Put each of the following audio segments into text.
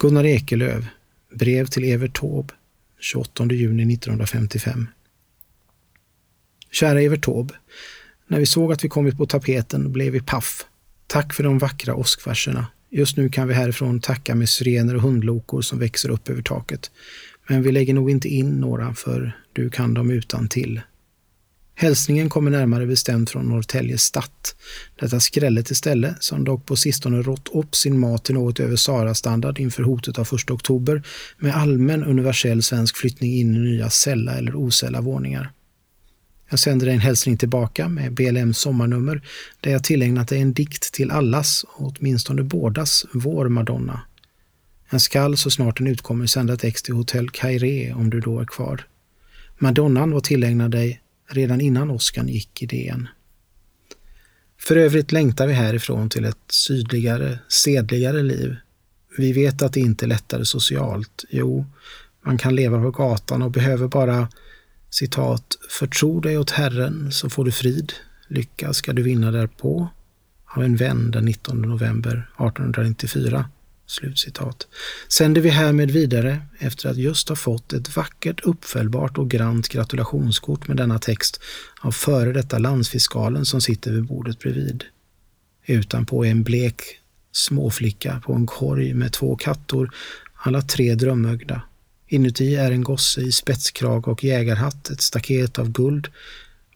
Gunnar Ekelöf, brev till Evert Taube, 28 juni 1955. Kära Evert Taube, när vi såg att vi kommit på tapeten blev vi paff. Tack för de vackra åskverserna. Just nu kan vi härifrån tacka med syrener och hundlokor som växer upp över taket. Men vi lägger nog inte in några för du kan dem utan till. Hälsningen kommer närmare bestämt från Norrtälje Statt, Detta skrället istället, som dock på sistone rått upp sin mat till något över Sara-standard inför hotet av 1 oktober med allmän universell svensk flyttning in i nya sälla eller osälla våningar. Jag sänder dig en hälsning tillbaka med BLM sommarnummer där jag tillägnat dig en dikt till allas, åtminstone bådas, vår Madonna. Jag skall så snart den utkommer sända ett ex till Hotell Kairé om du då är kvar. Madonnan var tillägnad dig redan innan åskan gick i DN. För övrigt längtar vi härifrån till ett sydligare, sedligare liv. Vi vet att det inte är lättare socialt. Jo, man kan leva på gatan och behöver bara citat, förtro dig åt Herren så får du frid, lycka ska du vinna därpå av en vän den 19 november 1894. Slutcitat. Sänder vi härmed vidare efter att just ha fått ett vackert uppfällbart och grant gratulationskort med denna text av före detta landsfiskalen som sitter vid bordet bredvid. Utanpå är en blek småflicka på en korg med två kattor, alla tre drömögda. Inuti är en gosse i spetskrag och jägarhatt, ett staket av guld,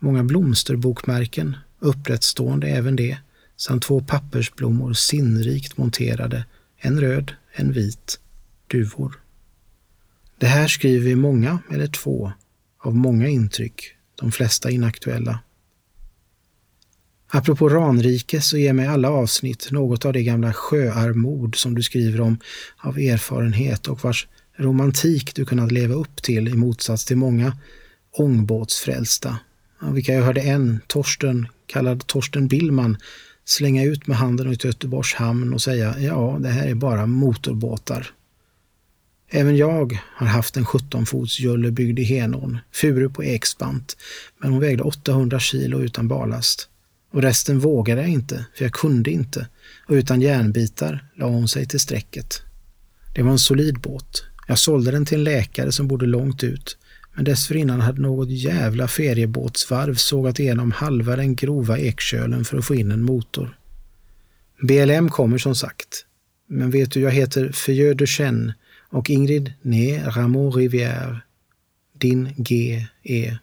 många blomsterbokmärken, upprättstående även det, samt två pappersblommor sinnrikt monterade en röd, en vit, duvor. Det här skriver vi många eller två, av många intryck, de flesta inaktuella. Apropå ranrike så ger mig alla avsnitt något av det gamla sjöarmod som du skriver om av erfarenhet och vars romantik du kunnat leva upp till i motsats till många ångbåtsfrälsta, av vilka jag hörde en, Torsten, kallad Torsten Billman, slänga ut med handen ut Göteborgs hamn och säga ja, det här är bara motorbåtar. Även jag har haft en 17-fots julle byggd i Henån, furu på ekspant, men hon vägde 800 kilo utan ballast. Och resten vågade jag inte, för jag kunde inte, och utan järnbitar la hon sig till strecket. Det var en solid båt. Jag sålde den till en läkare som bodde långt ut, men dessförinnan hade något jävla feriebåtsvarv sågat igenom halva den grova ekkölen för att få in en motor. BLM kommer som sagt. Men vet du, jag heter Fieu de Chêne och Ingrid, nej, Ramon Rivière. Din G. E.